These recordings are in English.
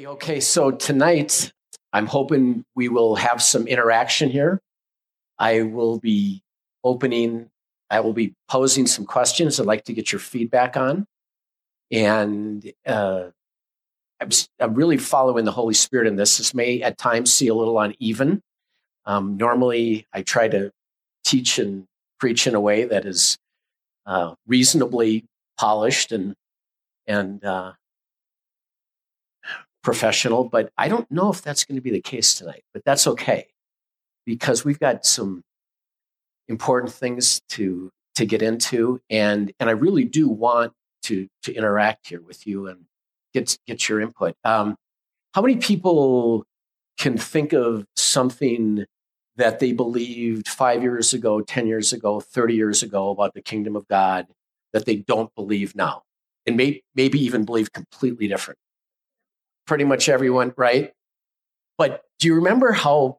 Hey, okay, so tonight I'm hoping we will have some interaction here. I will be opening, I will be posing some questions I'd like to get your feedback on. And uh, I'm, I'm, really following the Holy Spirit in this. This may at times see a little uneven. Um, normally, I try to teach and preach in a way that is uh, reasonably polished and and uh, professional, but I don't know if that's going to be the case tonight. But that's okay because we've got some important things to to get into, and and I really do want to to interact here with you and get get your input. Um, how many people can think of something that they believed five years ago, ten years ago, thirty years ago about the kingdom of God that they don't believe now, and may, maybe even believe completely different? Pretty much everyone, right? But do you remember how?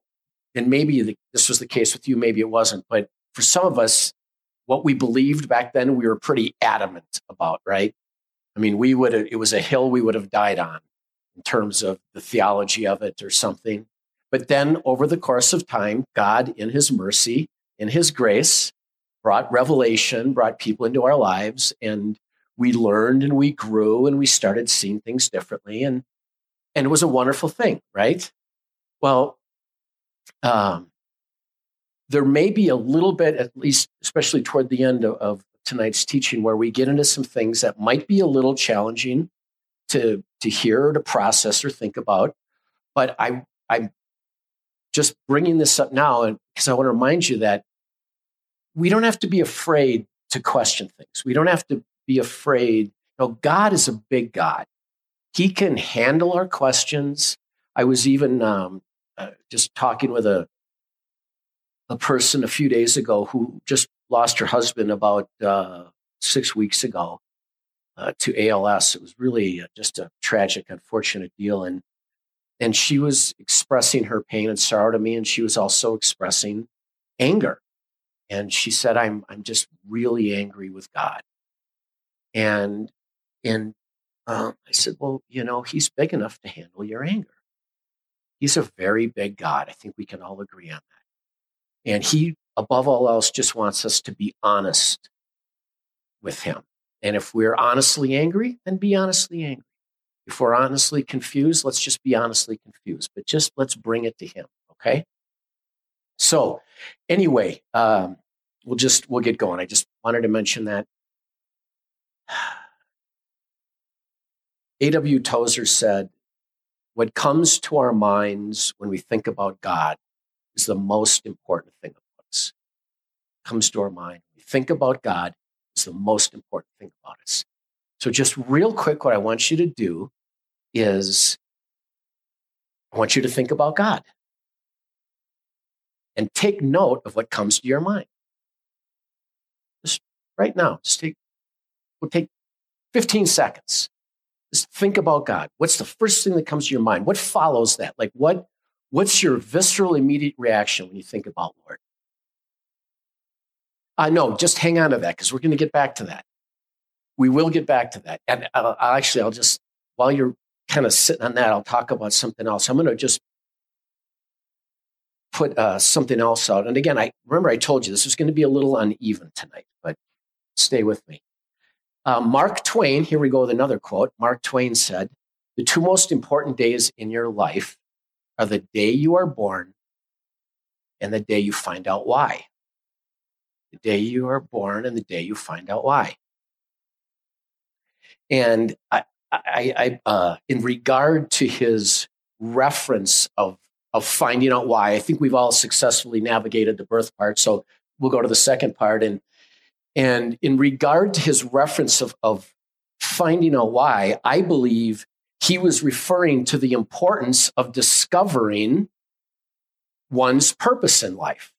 And maybe the, this was the case with you, maybe it wasn't, but for some of us, what we believed back then, we were pretty adamant about, right? I mean, we would have, it was a hill we would have died on in terms of the theology of it or something. But then over the course of time, God, in his mercy, in his grace, brought revelation, brought people into our lives, and we learned and we grew and we started seeing things differently. And, and it was a wonderful thing, right? Well, um, there may be a little bit, at least, especially toward the end of, of tonight's teaching where we get into some things that might be a little challenging to to hear or to process or think about. But I I'm just bringing this up now and because I want to remind you that we don't have to be afraid to question things. We don't have to be afraid. You know, God is a big God. He can handle our questions. I was even um, uh, just talking with a a person a few days ago who just lost her husband about uh, six weeks ago uh, to ALS. It was really uh, just a tragic, unfortunate deal, and and she was expressing her pain and sorrow to me, and she was also expressing anger. And she said, "I'm I'm just really angry with God." And and um, I said, "Well, you know, He's big enough to handle your anger. He's a very big God. I think we can all agree on that. And He above all else, just wants us to be honest with Him. And if we're honestly angry, then be honestly angry. If we're honestly confused, let's just be honestly confused, but just let's bring it to Him, okay? So, anyway, um, we'll just we'll get going. I just wanted to mention that. A.W. Tozer said, What comes to our minds when we think about God is the most important thing about us. What comes to our mind. When we think about God is the most important thing about us. So, just real quick, what I want you to do is I want you to think about God and take note of what comes to your mind. Just right now, just take, we'll take 15 seconds. Think about God. What's the first thing that comes to your mind? What follows that? Like, what, what's your visceral immediate reaction when you think about Lord? Uh, know, just hang on to that because we're going to get back to that. We will get back to that. And uh, actually, I'll just, while you're kind of sitting on that, I'll talk about something else. I'm going to just put uh, something else out. And again, I remember I told you this was going to be a little uneven tonight, but stay with me. Uh, Mark Twain, here we go with another quote. Mark Twain said, The two most important days in your life are the day you are born and the day you find out why the day you are born and the day you find out why. And I, I, I uh, in regard to his reference of of finding out why, I think we've all successfully navigated the birth part. So we'll go to the second part. And and in regard to his reference of, of finding a why, I believe he was referring to the importance of discovering one's purpose in life.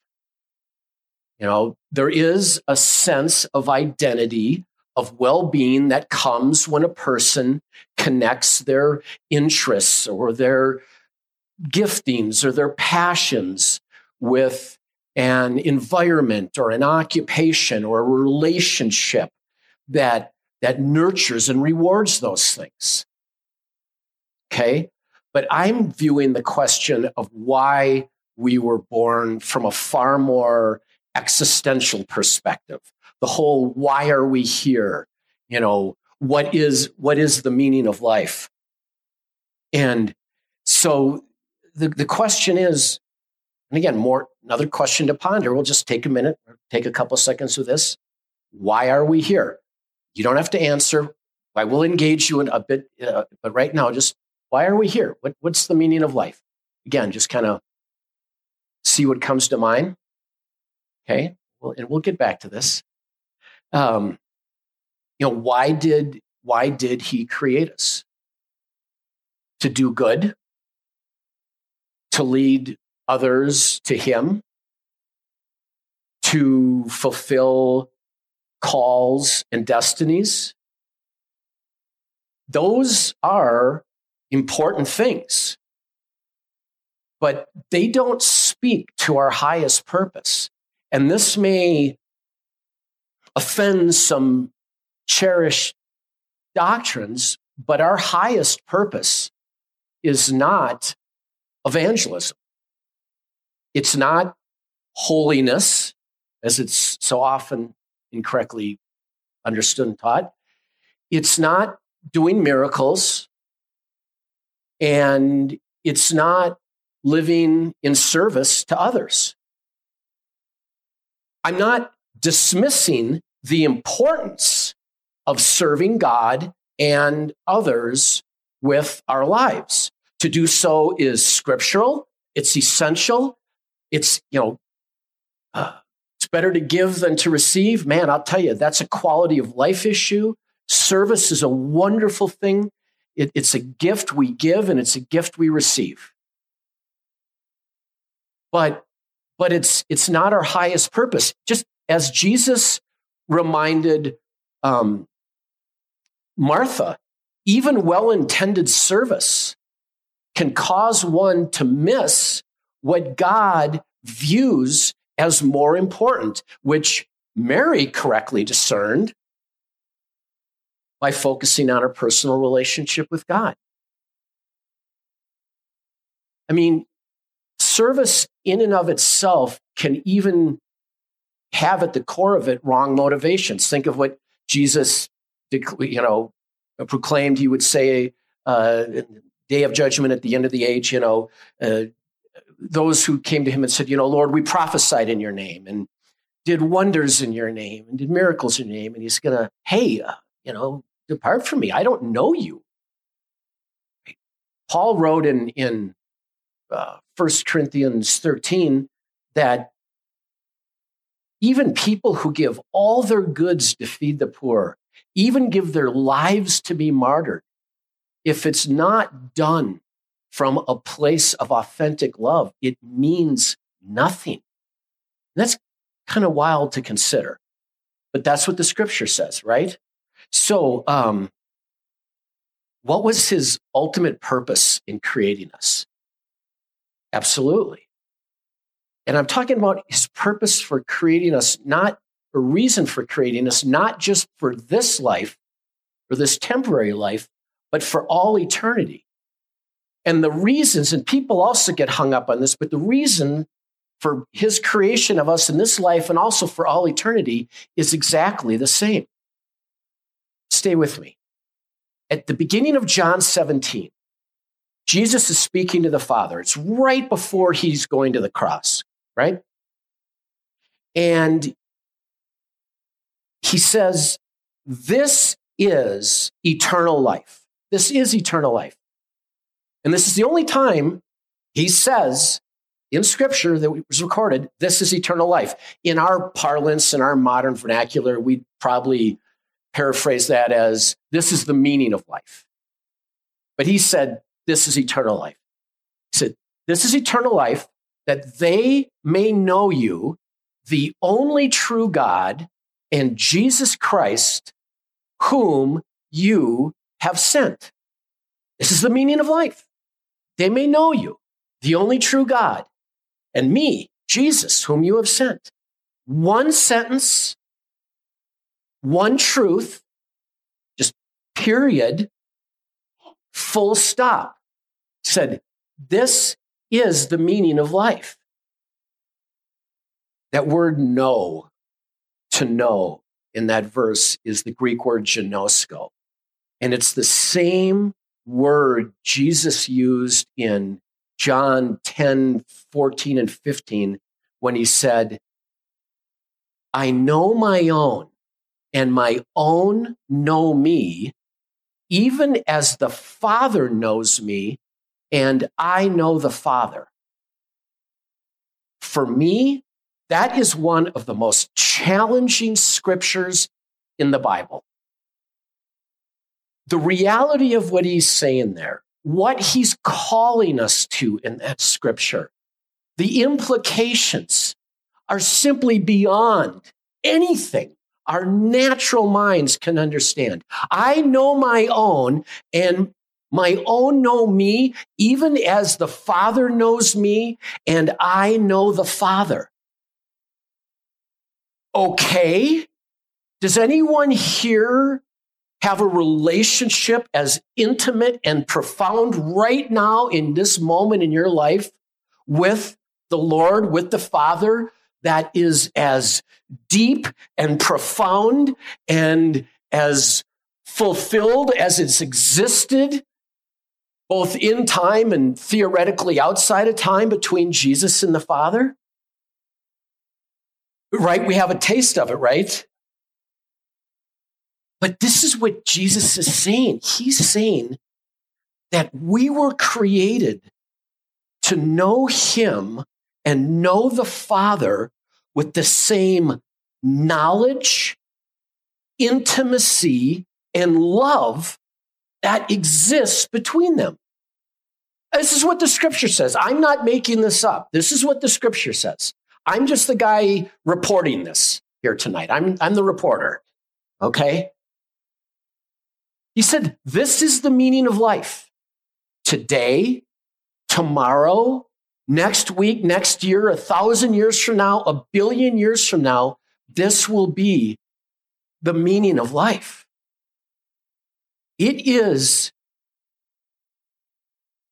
You know, there is a sense of identity, of well being that comes when a person connects their interests or their giftings or their passions with an environment or an occupation or a relationship that, that nurtures and rewards those things. Okay? But I'm viewing the question of why we were born from a far more existential perspective. The whole why are we here? You know, what is what is the meaning of life? And so the, the question is, and again, more another question to ponder. We'll just take a minute, take a couple seconds with this. Why are we here? You don't have to answer. I will engage you in a bit, uh, but right now, just why are we here? What, what's the meaning of life? Again, just kind of see what comes to mind. Okay, well, and we'll get back to this. Um, you know, why did why did He create us? To do good, to lead others to Him, to fulfill calls and destinies. Those are important things, but they don't speak to our highest purpose. And this may offend some cherished doctrines, but our highest purpose is not evangelism. It's not holiness, as it's so often incorrectly understood and taught. It's not doing miracles, and it's not living in service to others. I'm not dismissing the importance of serving God and others with our lives. To do so is scriptural, it's essential, it's, you know, uh, it's better to give than to receive. Man, I'll tell you, that's a quality of life issue. Service is a wonderful thing. It, it's a gift we give and it's a gift we receive. But, but it's, it's not our highest purpose. Just as Jesus reminded um, Martha, even well intended service can cause one to miss what God views as more important, which Mary correctly discerned by focusing on her personal relationship with God. I mean, service in and of itself can even have at the core of it wrong motivations. Think of what Jesus, you know, proclaimed. He would say, uh, "Day of judgment at the end of the age." You know, uh, those who came to him and said, "You know, Lord, we prophesied in your name and did wonders in your name and did miracles in your name," and he's gonna, "Hey, uh, you know, depart from me. I don't know you." Paul wrote in in uh, 1 Corinthians 13 that even people who give all their goods to feed the poor, even give their lives to be martyred, if it's not done from a place of authentic love, it means nothing. That's kind of wild to consider, but that's what the scripture says, right? So, um, what was his ultimate purpose in creating us? Absolutely. And I'm talking about his purpose for creating us, not a reason for creating us, not just for this life or this temporary life, but for all eternity. And the reasons, and people also get hung up on this, but the reason for his creation of us in this life and also for all eternity is exactly the same. Stay with me. At the beginning of John 17, Jesus is speaking to the Father. It's right before he's going to the cross right? And he says, This is eternal life. This is eternal life. And this is the only time he says in scripture that was recorded, this is eternal life. In our parlance, in our modern vernacular, we'd probably paraphrase that as this is the meaning of life. But he said, this is eternal life. He said, this is eternal life, that they may know you, the only true God, and Jesus Christ, whom you have sent. This is the meaning of life. They may know you, the only true God, and me, Jesus, whom you have sent. One sentence, one truth, just period, full stop. said, This is the meaning of life. That word know, to know in that verse is the Greek word ginosko. And it's the same word Jesus used in John 10, 14, and 15 when he said, I know my own, and my own know me, even as the Father knows me, and I know the Father. For me, that is one of the most challenging scriptures in the Bible. The reality of what he's saying there, what he's calling us to in that scripture, the implications are simply beyond anything our natural minds can understand. I know my own, and my own know me, even as the Father knows me, and I know the Father. Okay. Does anyone here have a relationship as intimate and profound right now in this moment in your life with the Lord, with the Father, that is as deep and profound and as fulfilled as it's existed, both in time and theoretically outside of time between Jesus and the Father? Right? We have a taste of it, right? But this is what Jesus is saying. He's saying that we were created to know Him and know the Father with the same knowledge, intimacy, and love that exists between them. This is what the scripture says. I'm not making this up. This is what the scripture says. I'm just the guy reporting this here tonight. I'm, I'm the reporter. Okay? He said, This is the meaning of life. Today, tomorrow, next week, next year, a thousand years from now, a billion years from now, this will be the meaning of life. It is,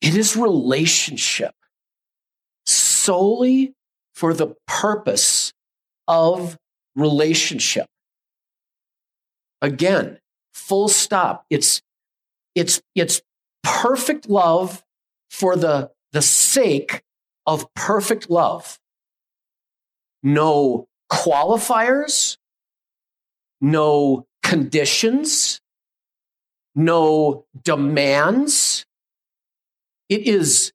it is relationship solely for the purpose of relationship. Again, full stop. It's, it's, it's perfect love for the, the sake of perfect love. No qualifiers, no conditions, no demands. It is,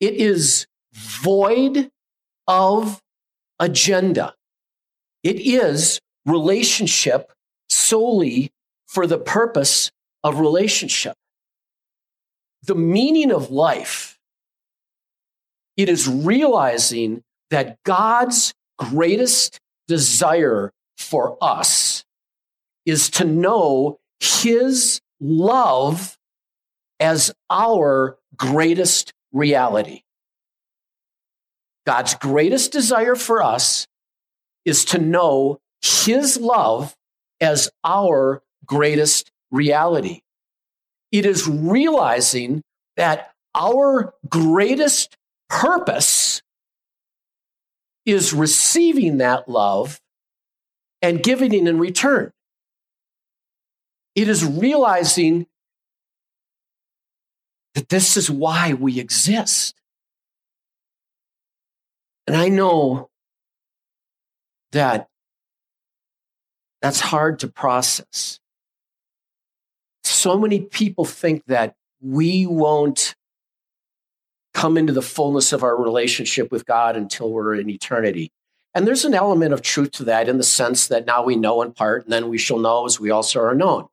it is void of agenda. It is relationship solely for the purpose of relationship. The meaning of life it is realizing that God's greatest desire for us is to know his love as our greatest reality. God's greatest desire for us is to know his love as our greatest reality. It is realizing that our greatest purpose is receiving that love and giving it in return. It is realizing that this is why we exist. And I know that that's hard to process. So many people think that we won't come into the fullness of our relationship with God until we're in eternity. And there's an element of truth to that in the sense that now we know in part, and then we shall know as we also are known.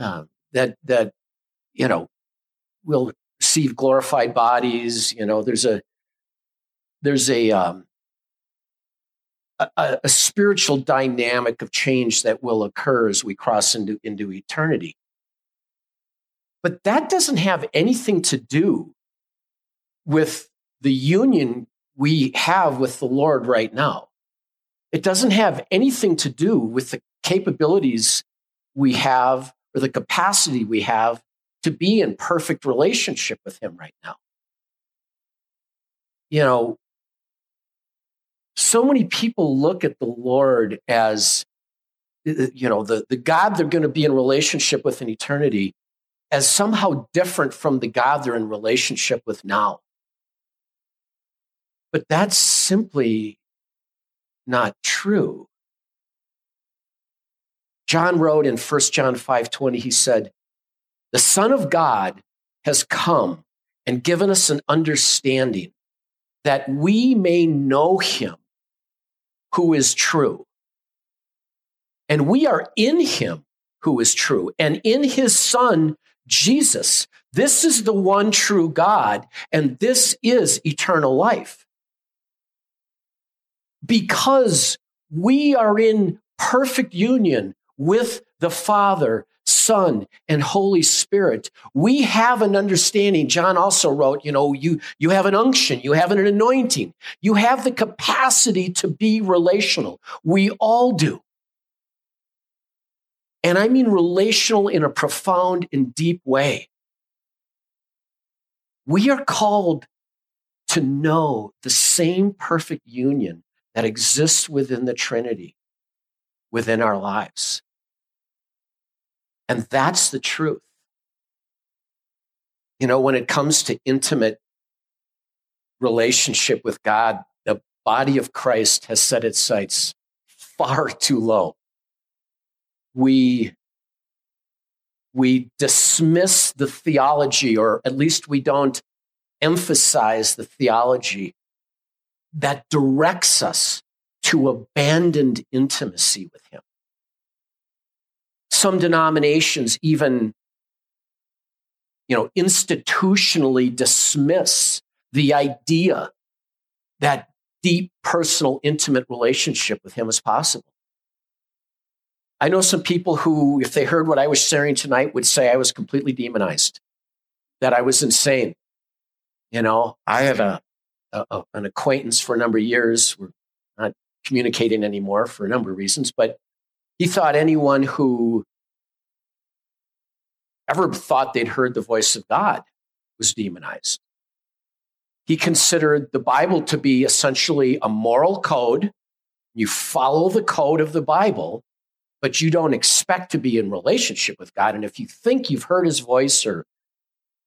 Uh, that that you know we'll receive glorified bodies. You know, there's a there's a um, a, a spiritual dynamic of change that will occur as we cross into into eternity. But that doesn't have anything to do with the union we have with the Lord right now. It doesn't have anything to do with the capabilities we have or the capacity we have to be in perfect relationship with Him right now. You know, so many people look at the Lord as, you know, the, the God they're going to be in relationship with in eternity as somehow different from the God they're in relationship with now. But that's simply not true. John wrote in 1 John 5:20 he said, "The Son of God has come and given us an understanding that we may know him who is true. And we are in him who is true and in his son Jesus. This is the one true God and this is eternal life." Because we are in perfect union with the Father, Son, and Holy Spirit. We have an understanding. John also wrote, you know, you, you have an unction, you have an anointing, you have the capacity to be relational. We all do. And I mean relational in a profound and deep way. We are called to know the same perfect union that exists within the Trinity, within our lives. And that's the truth. You know, when it comes to intimate relationship with God, the body of Christ has set its sights far too low. We, we dismiss the theology, or at least we don't emphasize the theology that directs us to abandoned intimacy with Him. Some denominations even, you know, institutionally dismiss the idea that deep, personal, intimate relationship with Him is possible. I know some people who, if they heard what I was sharing tonight, would say I was completely demonized, that I was insane. You know, I have a, a, an acquaintance for a number of years. We're not communicating anymore for a number of reasons, but he thought anyone who ever thought they'd heard the voice of God was demonized. He considered the Bible to be essentially a moral code. You follow the code of the Bible, but you don't expect to be in relationship with God. And if you think you've heard his voice or,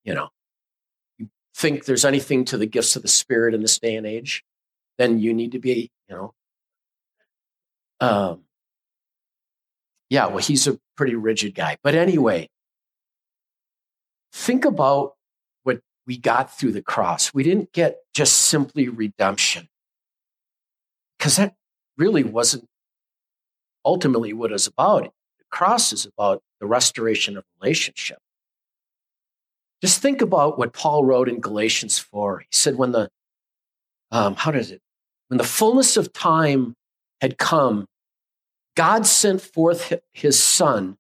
you know, you think there's anything to the gifts of the Spirit in this day and age, then you need to be, you know, um, yeah, well, he's a pretty rigid guy. But anyway, think about what we got through the cross. We didn't get just simply redemption, because that really wasn't ultimately what it's about. The cross is about the restoration of relationship. Just think about what Paul wrote in Galatians 4. He said, when the, um, how does it? When the fullness of time had come, God sent forth his son,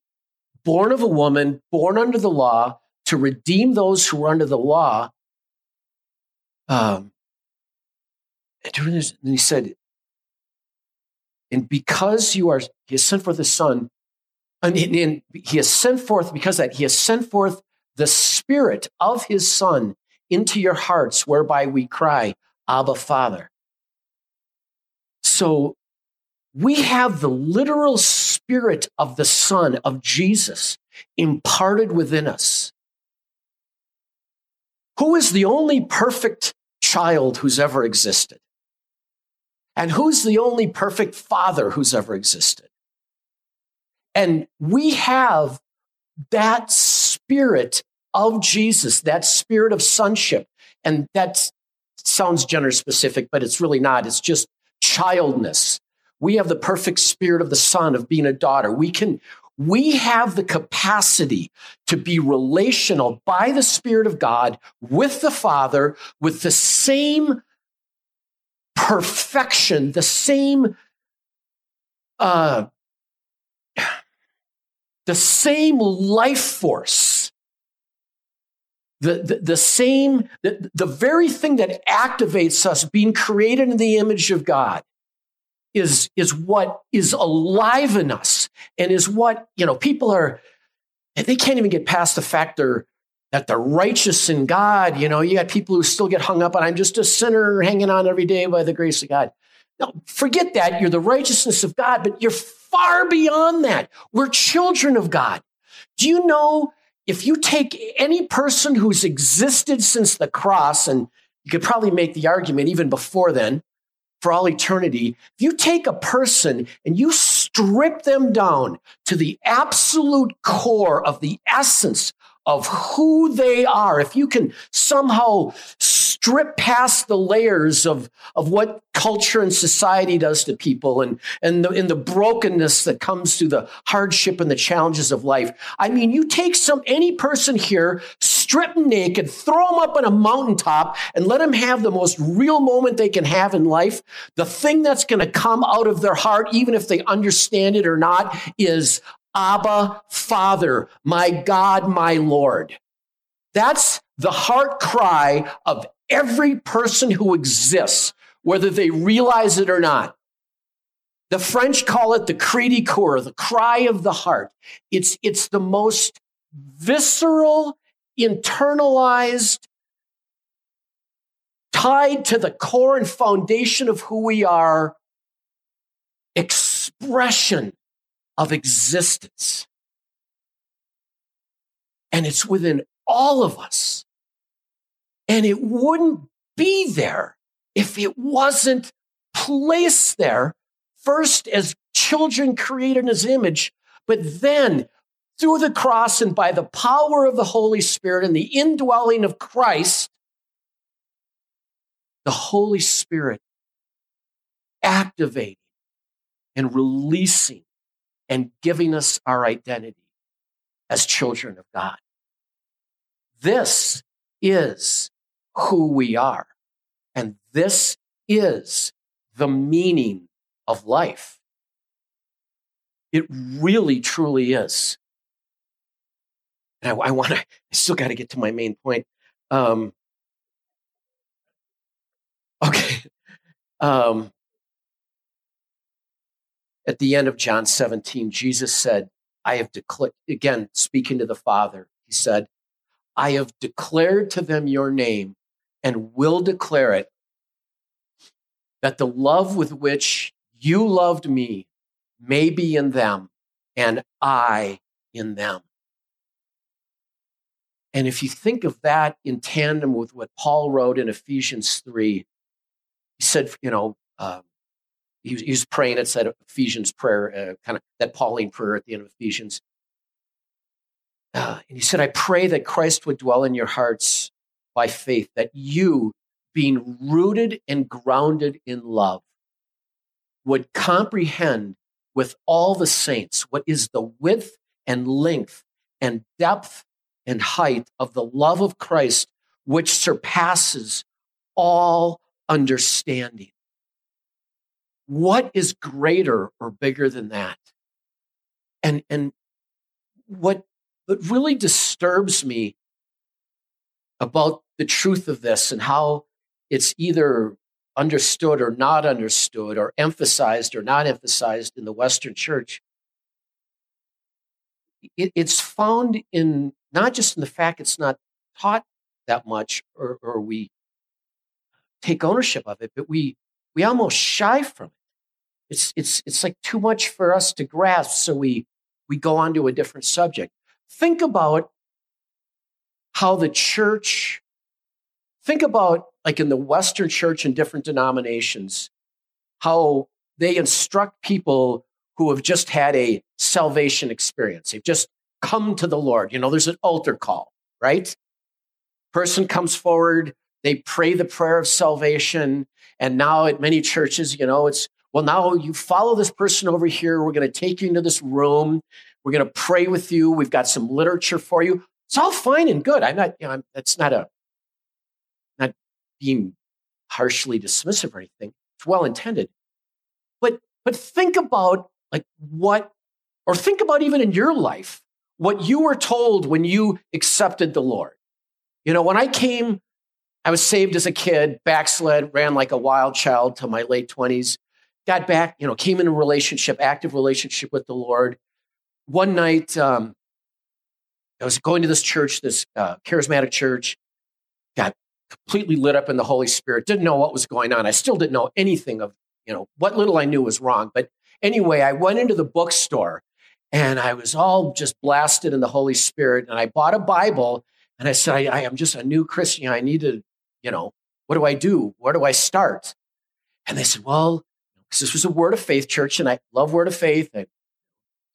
born of a woman, born under the law, to redeem those who were under the law. Um, and he said, and because you are, he has sent forth the son, and, and he has sent forth, because that, he has sent forth the spirit of his son into your hearts, whereby we cry, Abba, Father. So we have the literal spirit of the Son of Jesus imparted within us. Who is the only perfect child who's ever existed? And who's the only perfect father who's ever existed? And we have that spirit of Jesus, that spirit of sonship. And that sounds gender specific, but it's really not. It's just childness we have the perfect spirit of the son, of being a daughter. We can, we have the capacity to be relational by the Spirit of God with the Father with the same perfection, the same, uh, the same life force, the, the, the same, the, the very thing that activates us being created in the image of God is, is what is alive in us and is what, you know, people are, they can't even get past the fact they're, that they're righteous in God. You know, you got people who still get hung up on, I'm just a sinner hanging on every day by the grace of God. No, forget that. You're the righteousness of God, but you're far beyond that. We're children of God. Do you know if you take any person who's existed since the cross, and you could probably make the argument even before then, for all eternity, if you take a person and you strip them down to the absolute core of the essence of who they are, if you can somehow strip past the layers of, of what culture and society does to people and, and, the, and the brokenness that comes through the hardship and the challenges of life. I mean, you take some, any person here, strip them naked, throw them up on a mountaintop and let them have the most real moment they can have in life. The thing that's going to come out of their heart, even if they understand it or not, is Abba, Father, my God, my Lord. That's the heart cry of every person who exists, whether they realize it or not. The French call it the cri du coeur, the cry of the heart. It's, it's the most visceral, internalized, tied to the core and foundation of who we are expression of existence. And it's within all of us. And it wouldn't be there if it wasn't placed there first as children created in his image, but then through the cross and by the power of the Holy Spirit and the indwelling of Christ, the Holy Spirit activating and releasing and giving us our identity as children of God. This is who we are. And this is the meaning of life. It really, truly is. And I, I want to, I still got to get to my main point. Um, okay. Um, at the end of John 17, Jesus said, I have declared, again, speaking to the Father, he said, I have declared to them your name and will declare it that the love with which you loved me may be in them and I in them. And if you think of that in tandem with what Paul wrote in Ephesians 3, he said, you know, uh, he, was, he, was, praying, it said Ephesians prayer, uh, kind of that Pauline prayer at the end of Ephesians. Uh, and he said, I pray that Christ would dwell in your hearts by faith, that you, being rooted and grounded in love, would comprehend with all the saints what is the width and length and depth and height of the love of Christ, which surpasses all understanding. What is greater or bigger than that? And, and what, what really disturbs me about the truth of this and how it's either understood or not understood or emphasized or not emphasized in the Western church. It, it's found in not just in the fact it's not taught that much or, or we take ownership of it, but we, we almost shy from it. It's, it's, it's like too much for us to grasp, so we, we go on to a different subject. Think about how the church, think about like in the Western church and different denominations, how they instruct people who have just had a salvation experience. They've just come to the Lord. You know, there's an altar call, right? Person comes forward, they pray the prayer of salvation. And now at many churches, you know, it's, well, now you follow this person over here. We're going to take you into this room. We're going to pray with you. We've got some literature for you. It's all fine and good. I'm not, you know, I'm, that's not a, not being harshly dismissive or anything. It's well intended. But, but think about like what, or think about even in your life, what you were told when you accepted the Lord. You know, when I came, I was saved as a kid, backslid, ran like a wild child till my late 20s, got back, you know, came in a relationship, active relationship with the Lord. One night, um, I was going to this church, this uh, charismatic church, got completely lit up in the Holy Spirit, didn't know what was going on. I still didn't know anything of, you know, what little I knew was wrong. But anyway, I went into the bookstore and I was all just blasted in the Holy Spirit. And I bought a Bible and I said, I, I am just a new Christian. I need to, you know, what do I do? Where do I start? And they said, well, because this was a word of faith church and I love word of faith. I,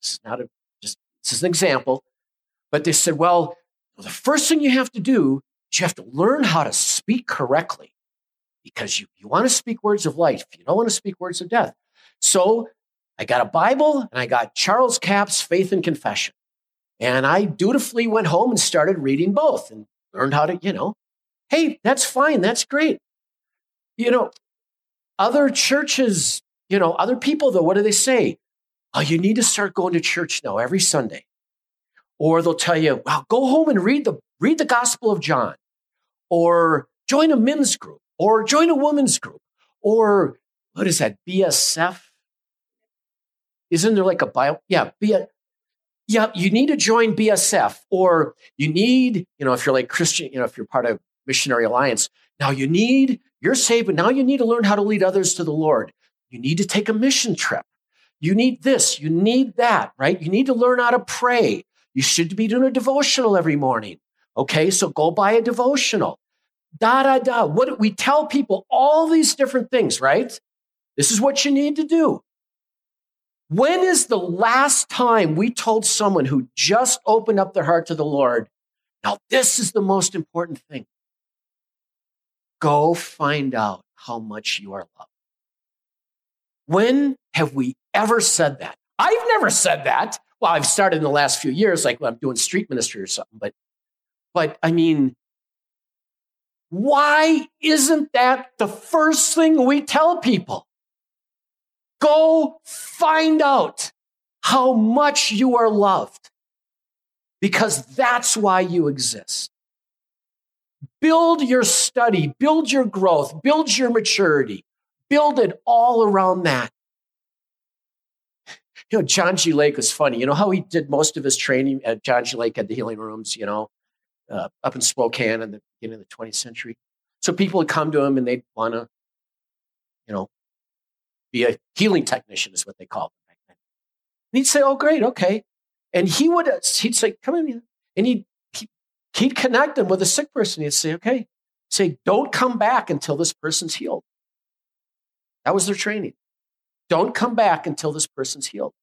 is not a, just, this is an example. But they said, well, the first thing you have to do is you have to learn how to speak correctly because you, you want to speak words of life. You don't want to speak words of death. So I got a Bible and I got Charles Capps' Faith and Confession. And I dutifully went home and started reading both and learned how to, you know, hey, that's fine. That's great. You know, other churches, you know, other people, though, what do they say? Oh, you need to start going to church now every Sunday. Or they'll tell you, well, go home and read the read the Gospel of John, or join a men's group, or join a women's group, or what is that, BSF? Isn't there like a bio? Yeah, be yeah, you need to join BSF, or you need, you know, if you're like Christian, you know, if you're part of Missionary Alliance, now you need, you're saved, but now you need to learn how to lead others to the Lord. You need to take a mission trip. You need this, you need that, right? You need to learn how to pray. You should be doing a devotional every morning. Okay, so go buy a devotional. Da da da. What we tell people all these different things, right? This is what you need to do. When is the last time we told someone who just opened up their heart to the Lord, now this is the most important thing? Go find out how much you are loved. When have we ever said that? I've never said that well, I've started in the last few years, like when I'm doing street ministry or something, but, but I mean, why isn't that the first thing we tell people? Go find out how much you are loved because that's why you exist. Build your study, build your growth, build your maturity, build it all around that you know, John G. Lake was funny. You know how he did most of his training at John G. Lake at the healing rooms, you know, uh, up in Spokane in the beginning of the 20th century. So people would come to him and they'd want to, you know, be a healing technician is what they called then. And he'd say, "Oh, great, okay," and he would uh, he'd say, "Come in," and he'd he'd connect them with a sick person. He'd say, "Okay," say, "Don't come back until this person's healed." That was their training. Don't come back until this person's healed.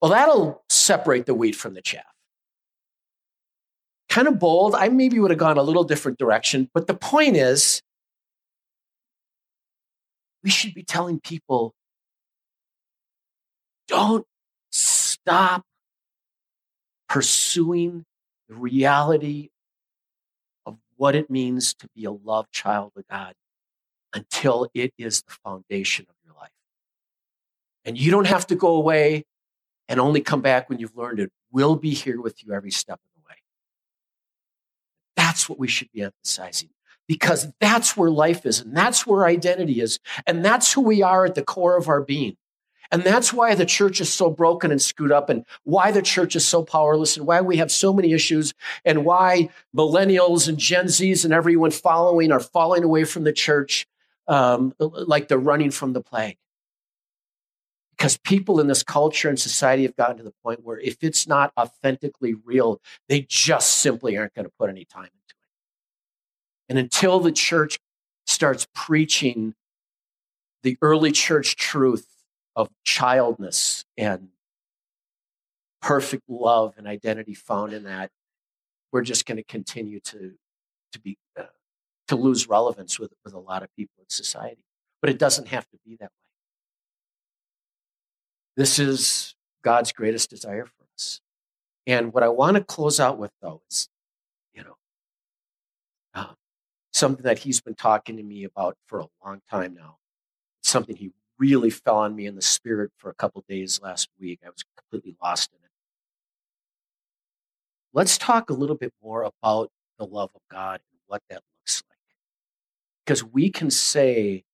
Well, that'll separate the wheat from the chaff. Kind of bold. I maybe would have gone a little different direction, but the point is, we should be telling people don't stop pursuing the reality of what it means to be a loved child of God until it is the foundation of your life. And you don't have to go away and only come back when you've learned it. We'll be here with you every step of the way. That's what we should be emphasizing because that's where life is and that's where identity is. And that's who we are at the core of our being. And that's why the church is so broken and screwed up, and why the church is so powerless, and why we have so many issues, and why millennials and Gen Zs and everyone following are falling away from the church um, like they're running from the plague. Because people in this culture and society have gotten to the point where if it's not authentically real, they just simply aren't going to put any time into it. And until the church starts preaching the early church truth of childness and perfect love and identity found in that, we're just going to continue to, to be to lose relevance with, with a lot of people in society. But it doesn't have to be that way. This is God's greatest desire for us. And what I want to close out with, though, is, you know, uh, something that he's been talking to me about for a long time now. something he really fell on me in the spirit for a couple days last week. I was completely lost in it. Let's talk a little bit more about the love of God and what that. Because we can say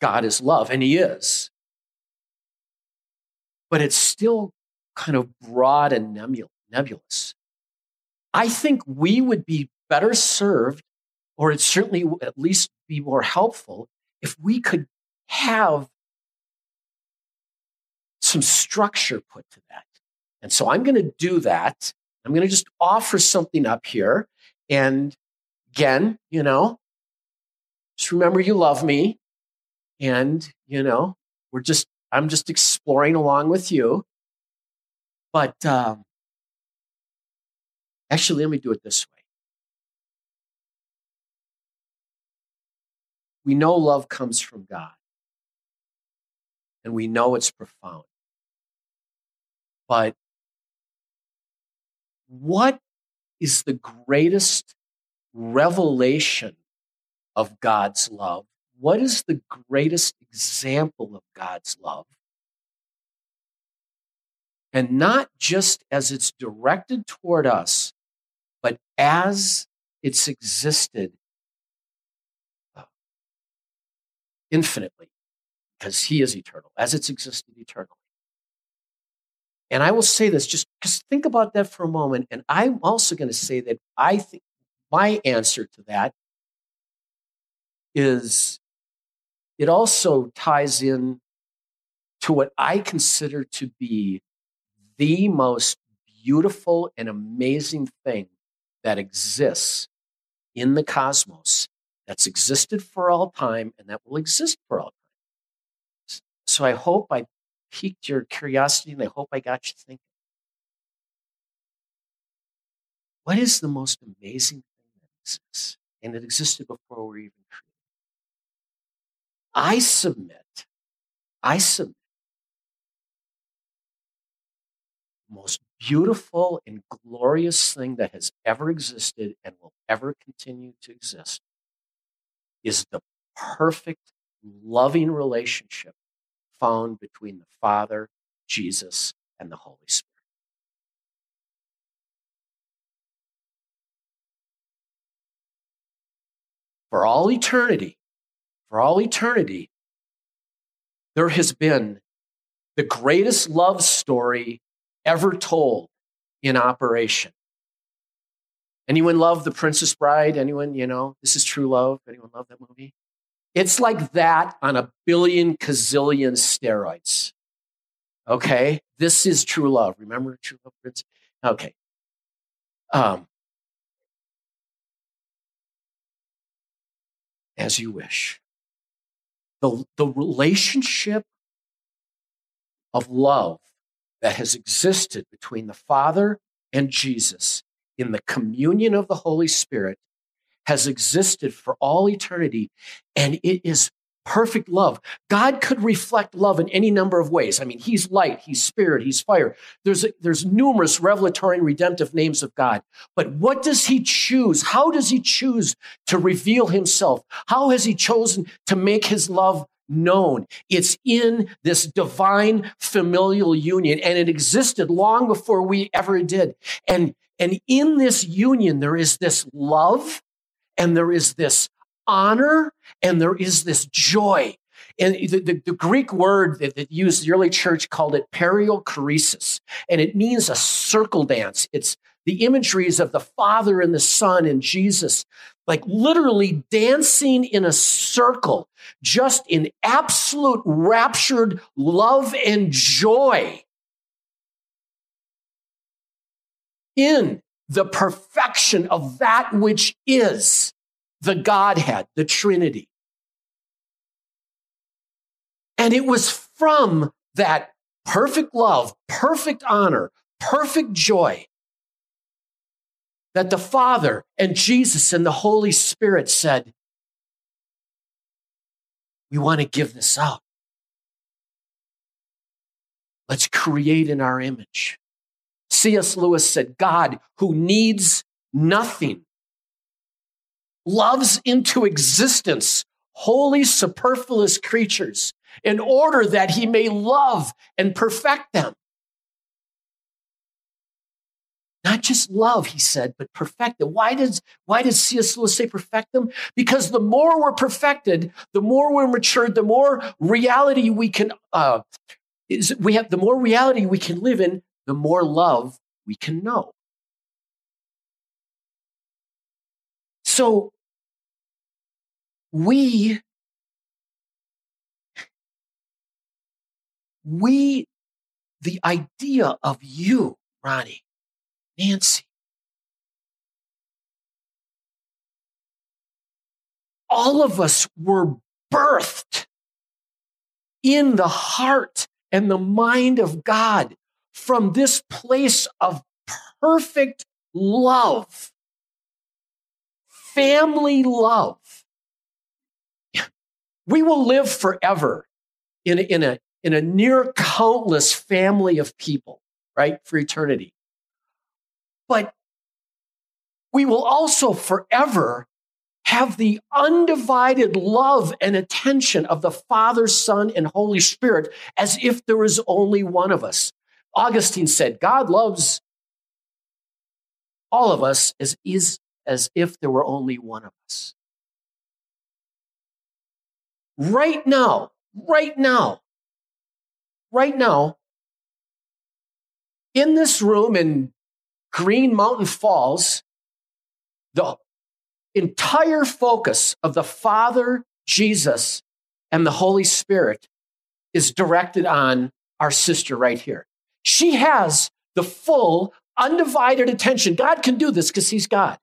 God is love, and He is but it's still kind of broad and nebulous. I think we would be better served, or it certainly would at least be more helpful, if we could have some structure put to that. And so I'm going to do that. I'm going to just offer something up here. And again, you know, just remember you love me. And, you know, we're just, I'm just exploring along with you. But um, actually, let me do it this way. We know love comes from God, and we know it's profound. But what is the greatest revelation of God's love? What is the greatest example of God's love? And not just as it's directed toward us, but as it's existed uh, infinitely, because He is eternal, as it's existed eternally. And I will say this, just, just think about that for a moment. And I'm also going to say that I think my answer to that is it also ties in to what I consider to be the most beautiful and amazing thing that exists in the cosmos, that's existed for all time, and that will exist for all time. So I hope I piqued your curiosity and I hope I got you thinking. What is the most amazing thing that exists? And it existed before we were even. I submit, I submit, most beautiful and glorious thing that has ever existed and will ever continue to exist is the perfect, loving relationship found between the Father, Jesus, and the Holy Spirit. For all eternity, for all eternity, there has been the greatest love story ever told in operation. Anyone love The Princess Bride? Anyone, you know, this is true love? Anyone love that movie? It's like that on a billion gazillion steroids. Okay? This is true love. Remember true love, Prince? Okay. Um, as you wish. The, the relationship of love that has existed between the Father and Jesus in the communion of the Holy Spirit has existed for all eternity, and it is perfect love. God could reflect love in any number of ways. I mean, He's light, He's spirit, He's fire. There's, there's numerous revelatory and redemptive names of God. But what does He choose? How does He choose to reveal Himself? How has He chosen to make His love known? It's in this divine familial union, and it existed long before we ever did. And, and in this union, there is this love and there is this honor and there is this joy. And the, the, the Greek word that, that, used the early church called it perichoresis, and it means a circle dance. It's the imageries of the Father and the Son and Jesus, like literally dancing in a circle, just in absolute raptured love and joy. In the perfection of that which is the Godhead, the Trinity. And it was from that perfect love, perfect honor, perfect joy that the Father and Jesus and the Holy Spirit said, We want to give this up. Let's create in our image. C.S. Lewis said, God, who needs nothing, loves into existence holy, superfluous creatures in order that he may love and perfect them. Not just love, he said, but perfect them. Why does, why does C.S. Lewis say perfect them? Because the more we're perfected, the more we're matured, the more reality we can, uh, is, we have, the more reality we can live in, the more love we can know. So we we the idea of you, Ronnie, Nancy, all of us were birthed in the heart and the mind of God from this place of perfect love, family love. We will live forever in a, in a, in a near countless family of people, right? For eternity. But we will also forever have the undivided love and attention of the Father, Son, and Holy Spirit as if there is only one of us. Augustine said, God loves all of us as, is, as if there were only one of us. Right now, right now, right now, in this room in Green Mountain Falls, the entire focus of the Father, Jesus, and the Holy Spirit is directed on our sister right here. She has the full, undivided attention. God can do this because He's God.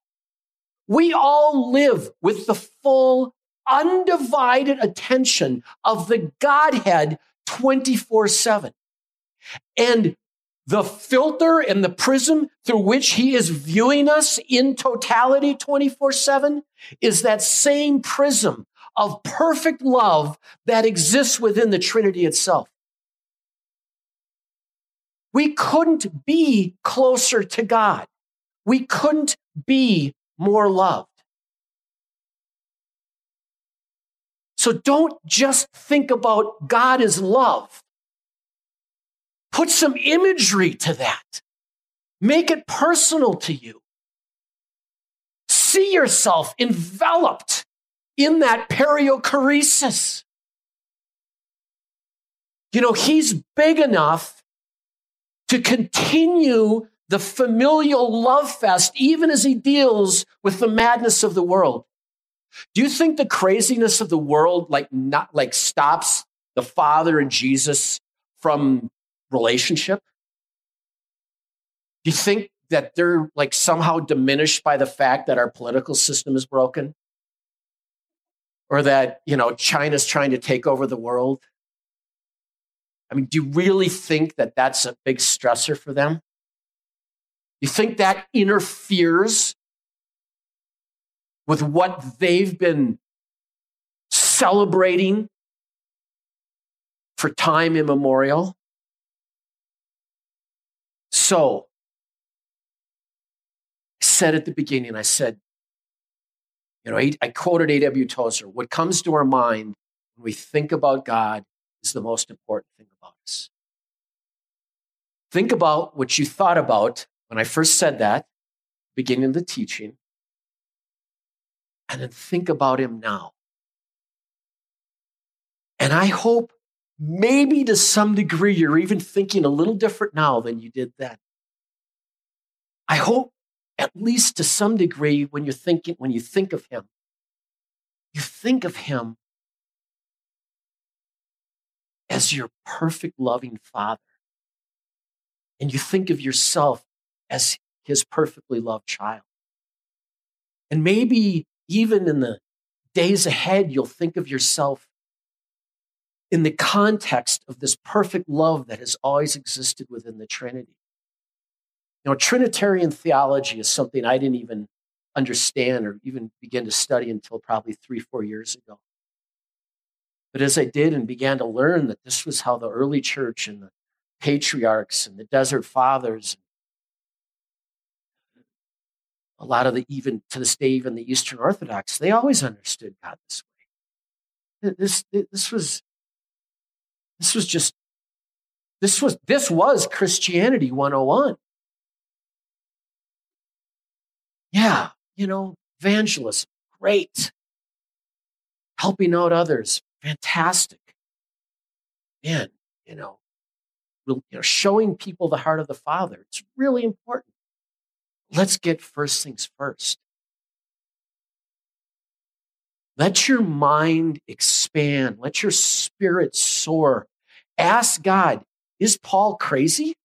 We all live with the full, undivided attention of the Godhead 24 7. And the filter and the prism through which he is viewing us in totality 24 7 is that same prism of perfect love that exists within the Trinity itself. We couldn't be closer to God. We couldn't be more loved. So don't just think about God as love. Put some imagery to that. Make it personal to you. See yourself enveloped in that perichoresis. You know, he's big enough to continue the familial love fest, even as he deals with the madness of the world. Do you think the craziness of the world like not like stops the Father and Jesus from relationship? Do you think that they're like somehow diminished by the fact that our political system is broken? Or that, you know, China's trying to take over the world? I mean, do you really think that that's a big stressor for them? You think that interferes with what they've been celebrating for time immemorial? So, I said at the beginning, I said, you know, I, quoted A.W. Tozer what comes to our mind when we think about God is the most important thing about us. Think about what you thought about when I first said that, beginning of the teaching, and then think about him now. And I hope maybe to some degree you're even thinking a little different now than you did then. I hope at least to some degree when you're thinking when you think of him you think of him as your perfect loving father and you think of yourself as his perfectly loved child and maybe even in the days ahead you'll think of yourself in the context of this perfect love that has always existed within the Trinity. Know, Trinitarian theology is something I didn't even understand or even begin to study until probably three, four years ago. But as I did and began to learn that this was how the early church and the patriarchs and the desert fathers, a lot of the even to this day, even the Eastern Orthodox, they always understood God this way. This, this was this was just, this was, this was Christianity 101. Yeah, you know, evangelism, great. Helping out others, fantastic. Man, you know, you know, showing people the heart of the Father. It's really important. Let's get first things first. Let your mind expand. Let your spirit soar. Ask God, is Paul crazy?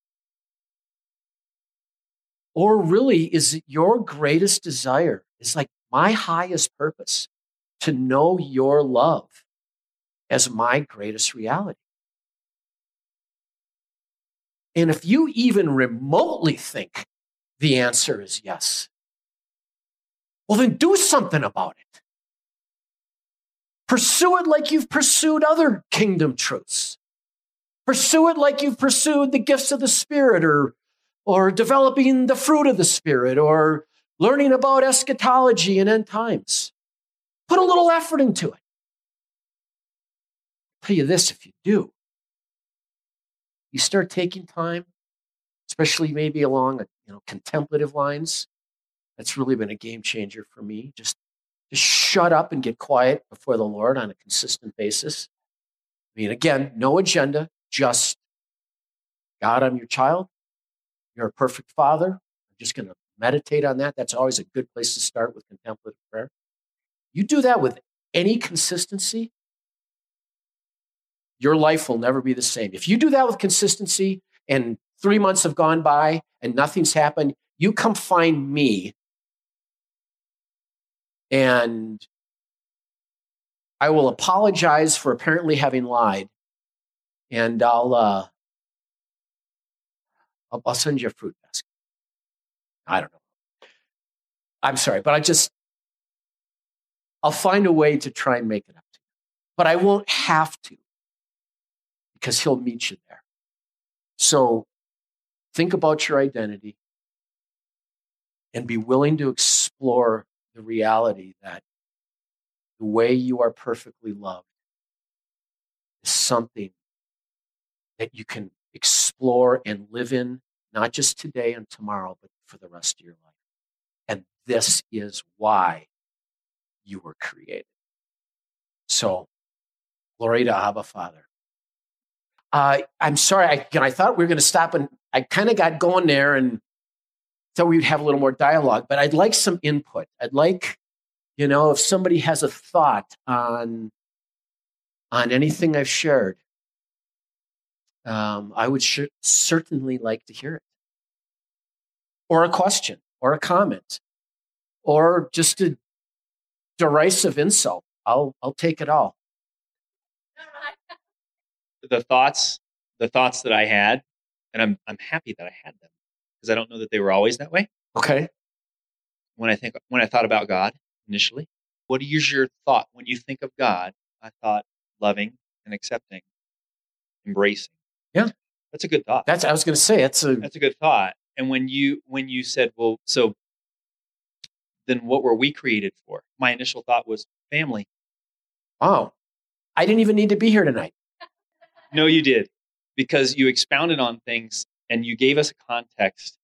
Or really, is it your greatest desire? It's like my highest purpose to know your love as my greatest reality. And if you even remotely think the answer is yes, well, then do something about it. Pursue it like you've pursued other kingdom truths. Pursue it like you've pursued the gifts of the Spirit or, or developing the fruit of the Spirit or learning about eschatology and end times. Put a little effort into it. I'll tell you this if you do, you start taking time, especially maybe along you know contemplative lines. That's really been a game changer for me. Just just shut up and get quiet before the Lord on a consistent basis. I mean, again, no agenda, just God, I'm your child. You're a perfect father. I'm just going to meditate on that. That's always a good place to start with contemplative prayer. You do that with any consistency, your life will never be the same. If you do that with consistency and three months have gone by and nothing's happened, you come find me and I will apologize for apparently having lied, and I'll uh, I'll, I'll send you a fruit basket. I don't know. I'm sorry, but I just I'll find a way to try and make it up to you, but I won't have to because He'll meet you there. So think about your identity and be willing to explore the reality that the way you are perfectly loved is something that you can explore and live in, not just today and tomorrow, but for the rest of your life. And this is why you were created. So, glory to Abba Father. Uh, I'm sorry, I, I thought we were going to stop and I kind of got going there and thought we'd have a little more dialogue, but I'd like some input. I'd like, you know, if somebody has a thought on on anything I've shared, um, I would sh- certainly like to hear it, or a question, or a comment, or just a derisive insult. I'll I'll take it all. The thoughts, the thoughts that I had, and I'm I'm happy that I had them because I don't know that they were always that way. Okay. When I think when I thought about God initially, what is your thought when you think of God? I thought loving and accepting, embracing. Yeah, that's a good thought. That's I was going to say it's a that's a good thought. And when you when you said, well, so then what were we created for? My initial thought was family. Oh, I didn't even need to be here tonight. no, you did because you expounded on things and you gave us a context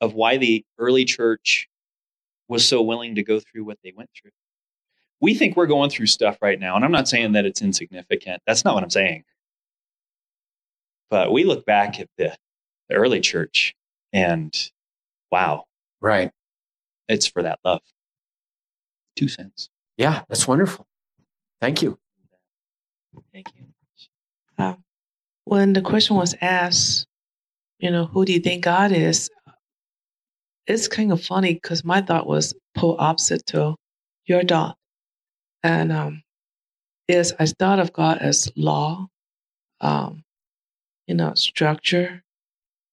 of why the early church was so willing to go through what they went through. We think we're going through stuff right now, and I'm not saying that it's insignificant. That's not what I'm saying. But we look back at the, the early church and wow. Right. It's for that love. Two cents. Yeah, that's wonderful. Thank you. Thank you. Uh, when the question was asked, you know, who do you think God is? It's kind of funny because my thought was pull opposite to your thought. And um, is I thought of God as law, um, you know, structure.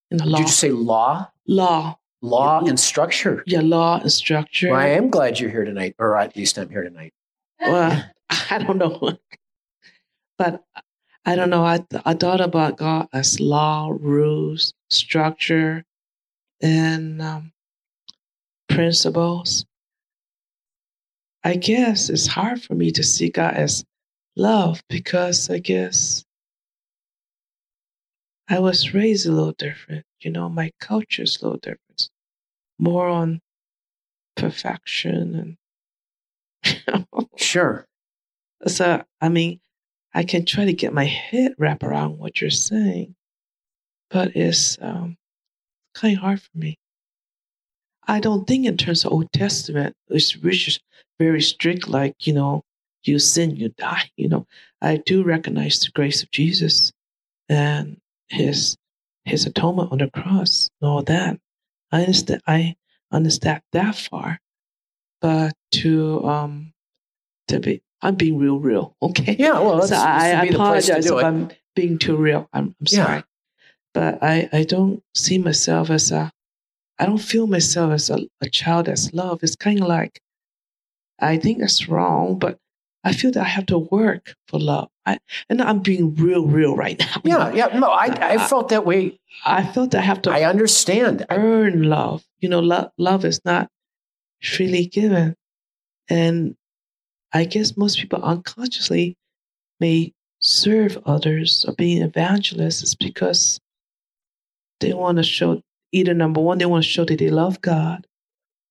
The law. Did you say law? Law. Law and structure. Yeah, law and structure. Well, I am glad you're here tonight, or at least I'm here tonight. Well, I don't know. but I don't know. I, th- I thought about God as law, rules, structure, and um, principles. I guess it's hard for me to see God as love because I guess I was raised a little different. You know, my culture is a little different, more on perfection and. sure. So, I mean, I can try to get my head wrap around what you're saying. but it's um, kind of hard for me. I don't think in terms of Old Testament, it's which very strict, like, you know, you sin, you die. You know, I do recognize the grace of Jesus and his his atonement on the cross and all that. I understand I understand that far. But to um to be I'm being real real, okay? Yeah, well, so I, I apologize if I'm being too real. I'm, I'm sorry. Yeah. But I, I don't see myself as a I don't feel myself as a, a child that's loved. It's kind of like I think that's wrong, but I feel that I have to work for love. I, and I'm being real, real right now. Yeah, yeah. No, I, I, I felt that way. I felt I have to. I understand. Earn love. You know, love, love is not freely given, and I guess most people unconsciously may serve others or be evangelists because they want to show either number one, they want to show that they love God,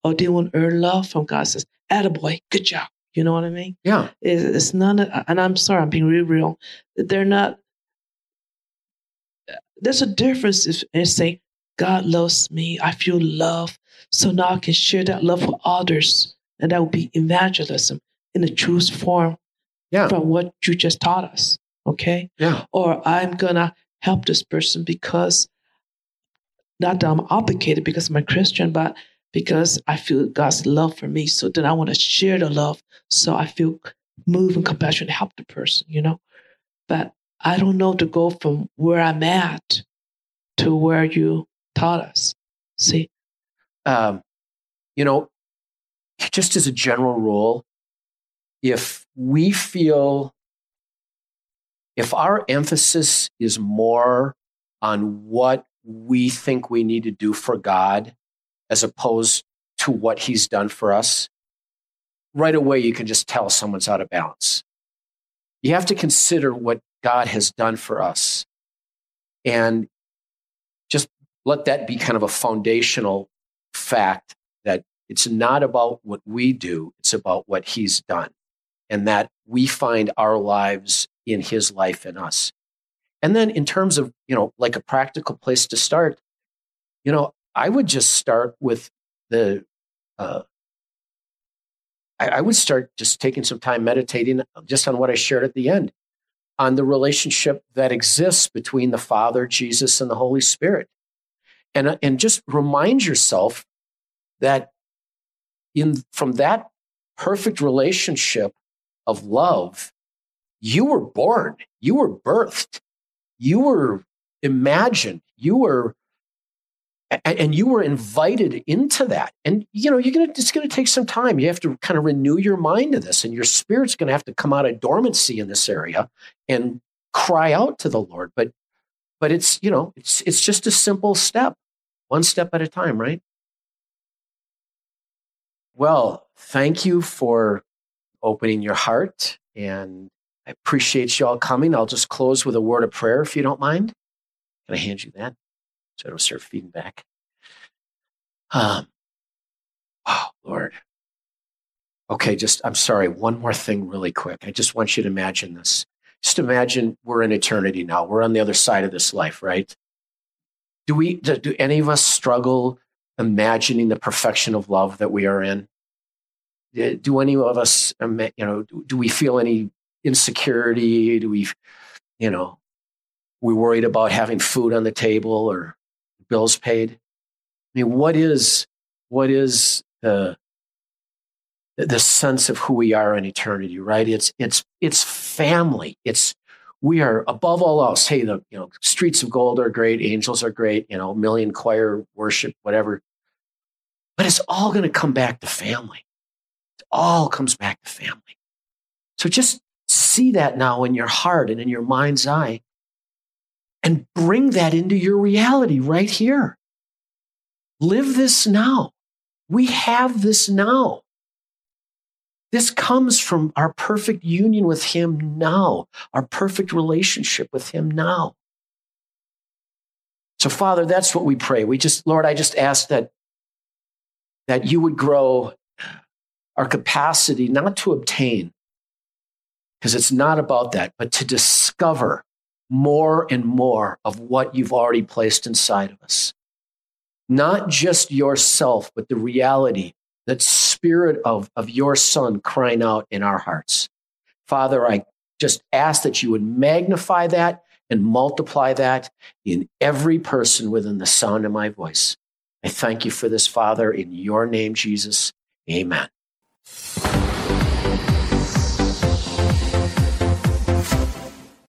or they want to earn love from God. Says, "Attaboy, good job." You know what I mean? Yeah. It's, it's none of, and I'm sorry, I'm being real, real. They're not, there's a difference if and say, God loves me, I feel love, so now I can share that love with others. And that would be evangelism in the truest form yeah. from what you just taught us. Okay? Yeah. Or I'm gonna help this person because not that I'm obligated because I'm a Christian, but because I feel God's love for me. So then I want to share the love. So I feel moved and compassion to help the person, you know. But I don't know to go from where I'm at to where you taught us. See? Um, you know, just as a general rule, if we feel, if our emphasis is more on what we think we need to do for God as opposed to what he's done for us, right away you can just tell someone's out of balance. You have to consider what God has done for us and just let that be kind of a foundational fact that it's not about what we do, it's about what he's done and that we find our lives in his life in us. And then in terms of, you know, like a practical place to start, you know, I would just start with the, uh, I, I would start just taking some time meditating just on what I shared at the end, on the relationship that exists between the Father, Jesus, and the Holy Spirit. And, uh, and just remind yourself that in, from that perfect relationship of love, you were born, you were birthed, you were imagined, you were and you were invited into that. And you know you're gonna it's gonna take some time. You have to kind of renew your mind to this and your spirit's gonna have to come out of dormancy in this area and cry out to the lord. But but it's you know it's it's just a simple step one step at a time right? Well thank you for opening your heart and i appreciate you all coming i'll just close with a word of prayer if you don't mind can i hand you that so it'll start feeding back. Um, oh, Lord. Okay, just, I'm sorry, one more thing really quick. I just want you to imagine this. Just imagine we're in eternity now. We're on the other side of this life, right? Do we, do, do any of us struggle imagining the perfection of love that we are in? Uh, do any of us, um, you know, do we feel any insecurity? Do we, you know, we worried about having food on the table or bills paid? I mean, what is what is the the sense of who we are in eternity, right? It's it's it's family. It's we are above all else. Hey, the you know streets of gold are great, angels are great, you know, million choir worship, whatever. But it's all going to come back to family. All comes back to family. So just see that now in your heart and in your mind's eye and bring that into your reality right here. Live this now. We have this now. This comes from our perfect union with Him now, our perfect relationship with Him now. So, Father, that's what we pray. We just, Lord, I just ask that, that you would grow our capacity not to obtain, because it's not about that, but to discover more and more of what you've already placed inside of us. Not just yourself, but the reality, that spirit of, of your son crying out in our hearts. Father, I just ask that you would magnify that and multiply that in every person within the sound of my voice. I thank you for this, Father, in your name, Jesus. Amen you